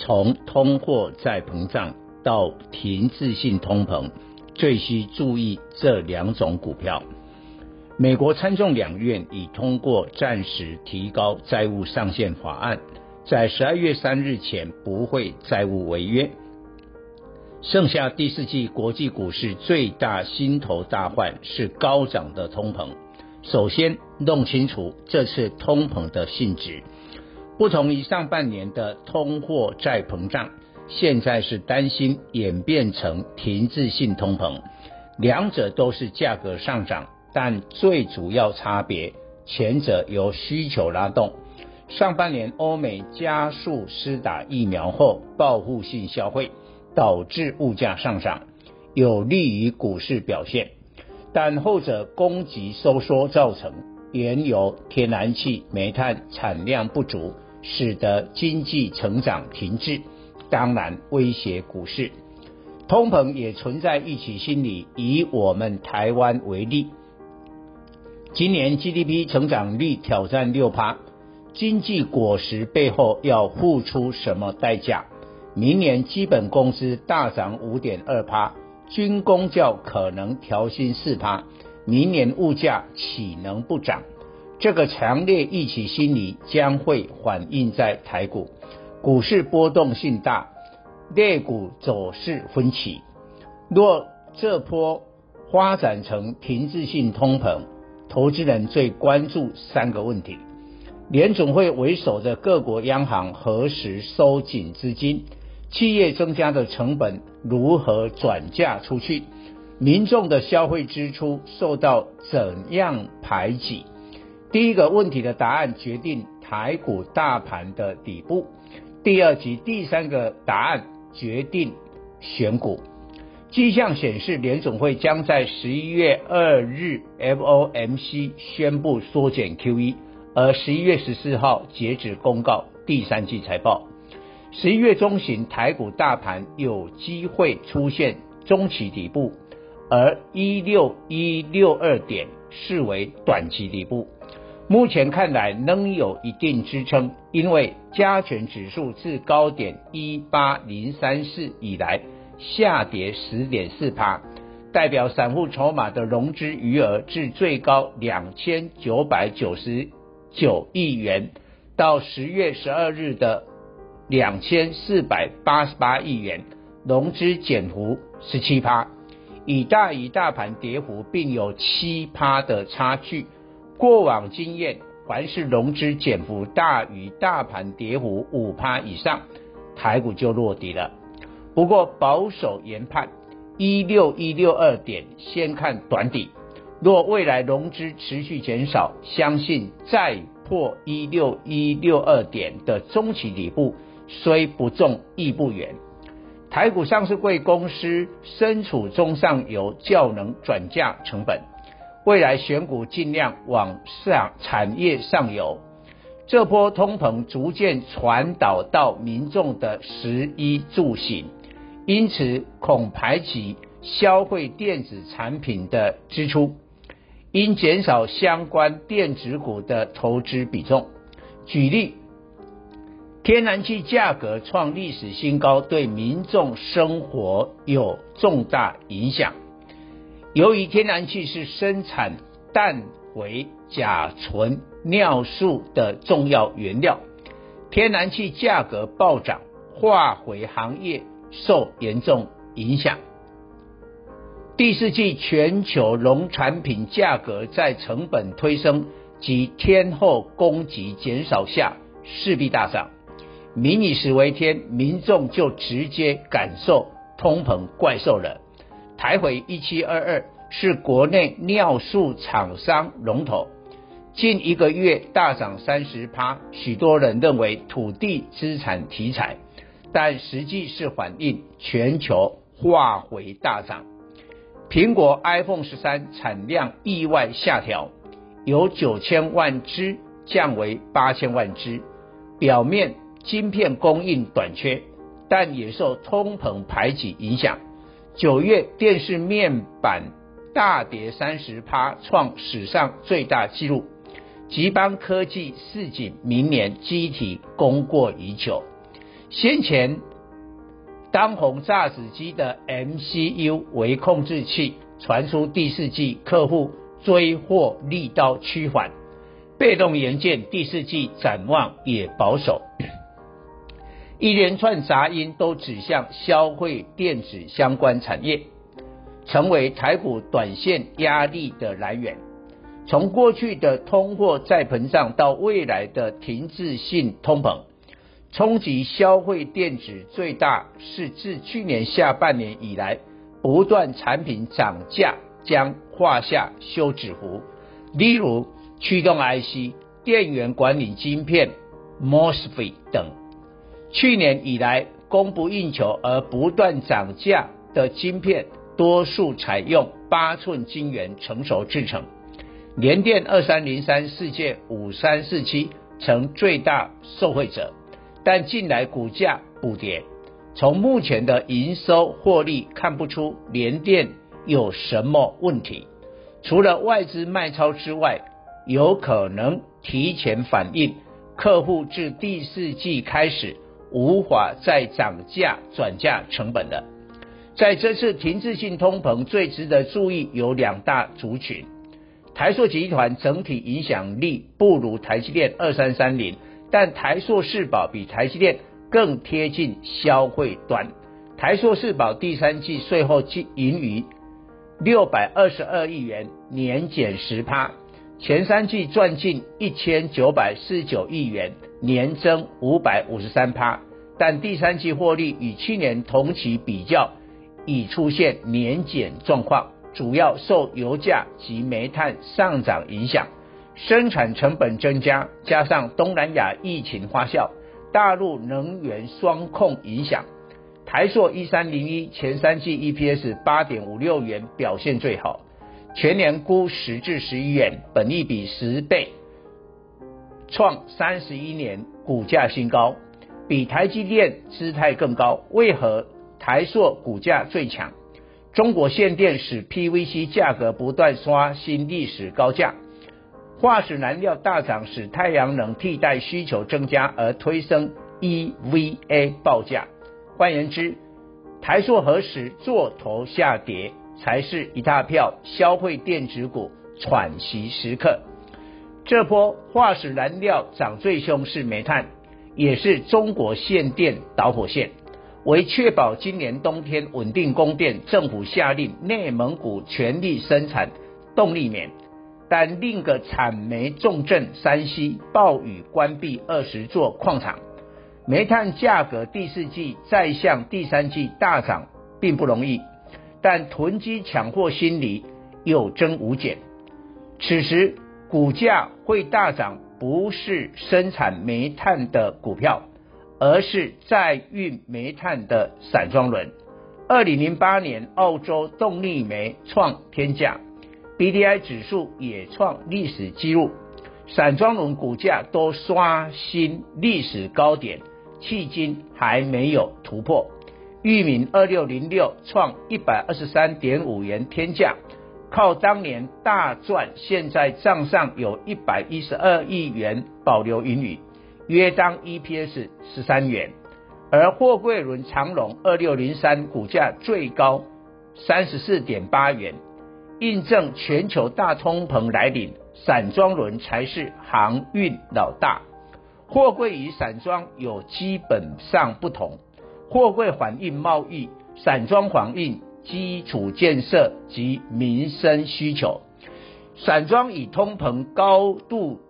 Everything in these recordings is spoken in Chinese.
从通货再膨胀到停滞性通膨，最需注意这两种股票。美国参众两院已通过暂时提高债务上限法案，在十二月三日前不会债务违约。剩下第四季国际股市最大心头大患是高涨的通膨。首先弄清楚这次通膨的性质，不同于上半年的通货再膨胀，现在是担心演变成停滞性通膨，两者都是价格上涨，但最主要差别，前者由需求拉动，上半年欧美加速施打疫苗后报复性消费，导致物价上涨，有利于股市表现。但后者供给收缩造成原油、天然气、煤炭产量不足，使得经济成长停滞，当然威胁股市。通膨也存在预期心理。以我们台湾为例，今年 GDP 成长率挑战六趴，经济果实背后要付出什么代价？明年基本工资大涨五点二趴。军公教可能调薪四趴，明年物价岂能不涨？这个强烈预期心理将会反映在台股，股市波动性大，类股走势分歧。若这波发展成停滞性通膨，投资人最关注三个问题：联总会为首的各国央行何时收紧资金？企业增加的成本如何转嫁出去？民众的消费支出受到怎样排挤？第一个问题的答案决定台股大盘的底部。第二及第三个答案决定选股。迹象显示，联总会将在十一月二日 FOMC 宣布缩减 QE，而十一月十四号截止公告第三季财报。十一月中旬，台股大盘有机会出现中期底部，而一六一六二点视为短期底部。目前看来仍有一定支撑，因为加权指数自高点一八零三四以来下跌十点四趴，代表散户筹码的融资余额至最高两千九百九十九亿元，到十月十二日的。两千四百八十八亿元，融资减幅十七趴，以大与大盘跌幅并有七趴的差距。过往经验，凡是融资减幅大于大盘跌幅五趴以上，台股就落底了。不过保守研判，一六一六二点先看短底，若未来融资持续减少，相信再破一六一六二点的中期底部。虽不重亦不远，台股上市贵公司身处中上游较能转嫁成本，未来选股尽量往上产业上游。这波通膨逐渐传导到民众的食衣住行，因此恐排挤消费电子产品的支出，应减少相关电子股的投资比重。举例。天然气价格创历史新高，对民众生活有重大影响。由于天然气是生产氮肥、甲醇、尿素的重要原料，天然气价格暴涨，化肥行业受严重影响。第四季全球农产品价格在成本推升及天后供给减少下，势必大涨。民以食为天，民众就直接感受通膨怪兽了。台回一七二二是国内尿素厂商龙头，近一个月大涨三十趴，许多人认为土地资产题材，但实际是反映全球化肥大涨。苹果 iPhone 十三产量意外下调，由九千万只降为八千万只，表面晶片供应短缺，但也受通膨排挤影响。九月电视面板大跌三十趴，创史上最大纪录。吉邦科技市井，明年机体供过于求。先前当红炸子鸡的 MCU 微控制器传出第四季客户追货力道趋缓，被动元件第四季展望也保守。一连串杂音都指向消费电子相关产业，成为台股短线压力的来源。从过去的通货再膨胀到未来的停滞性通膨，冲击消费电子最大是自去年下半年以来，不断产品涨价将画下休止符。例如驱动 IC、电源管理晶片、MOSFET 等，去年以来供不应求而不断涨价的晶片，多数采用八寸晶圆成熟制成。联电二三零三世界五三四七成最大受惠者，但近来股价补跌。从目前的营收获利看不出联电有什么问题，除了外资卖超之外，有可能提前反映客户自第四季开始无法再涨价转嫁成本了。在这次停滞性通膨，最值得注意有两大族群。台塑集团整体影响力不如台积电二三三零，但台塑四宝比台积电更贴近消费端。台塑四宝第三季税后盈余六百二十二亿元，年减十趴；前三季赚进一千九百四十九亿元，年增五百五十三趴。但第三季获利与去年同期比较，已出现年减状况。主要受油价及煤炭上涨影响，生产成本增加，加上东南亚疫情发酵，大陆能源双控影响，台塑一三零一前三季 EPS 八点五六元表现最好，全年估十至十一元，本益比十倍，创三十一年股价新高，比台积电姿态更高。为何台塑股价最强？中国限电使 PVC 价格不断刷新历史高价，化石燃料大涨使太阳能替代需求增加而推升 EVA 报价。换言之，台塑何时做头下跌，才是一大票消费电子股喘息时刻。这波化石燃料涨最凶是煤炭，也是中国限电导火线。为确保今年冬天稳定供电，政府下令内蒙古全力生产动力棉，但另个产煤重镇山西暴雨关闭二十座矿场，煤炭价格第四季再向第三季大涨并不容易，但囤积抢货心理有增无减，此时股价会大涨，不是生产煤炭的股票。而是载运煤炭的散装轮。二零零八年，澳洲动力煤创天价，BDI 指数也创历史纪录，散装轮股价都刷新历史高点，迄今还没有突破。裕民二六零六创一百二十三点五元天价，靠当年大赚，现在账上有一百一十二亿元保留盈余。约当 EPS 十三元，而货柜轮长荣二六零三股价最高三十四点八元，印证全球大通膨来临，散装轮才是航运老大。货柜与散装有基本上不同，货柜反映贸易，散装反映基础建设及民生需求。散装与通膨高度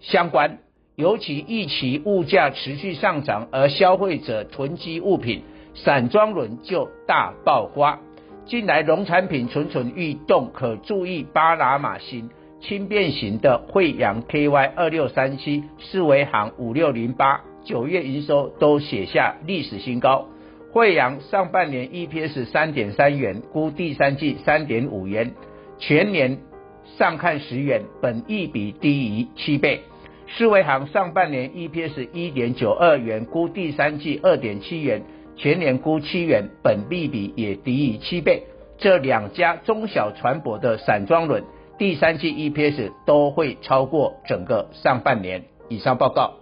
相关。尤其预期物价持续上涨，而消费者囤积物品，散装轮就大爆发。近来农产品蠢蠢欲动，可注意巴拿马型轻便型的慧洋 KY 二六三七、四维航五六零八九月营收都写下历史新高。慧洋上半年 EPS 三点三元，估第三季三点五元，全年上看十元，本益比低于七倍。世维行上半年 EPS 一点九二元，估第三季二点七元，全年估七元，本益比也低于七倍。这两家中小船舶的散装轮第三季 EPS 都会超过整个上半年。以上报告。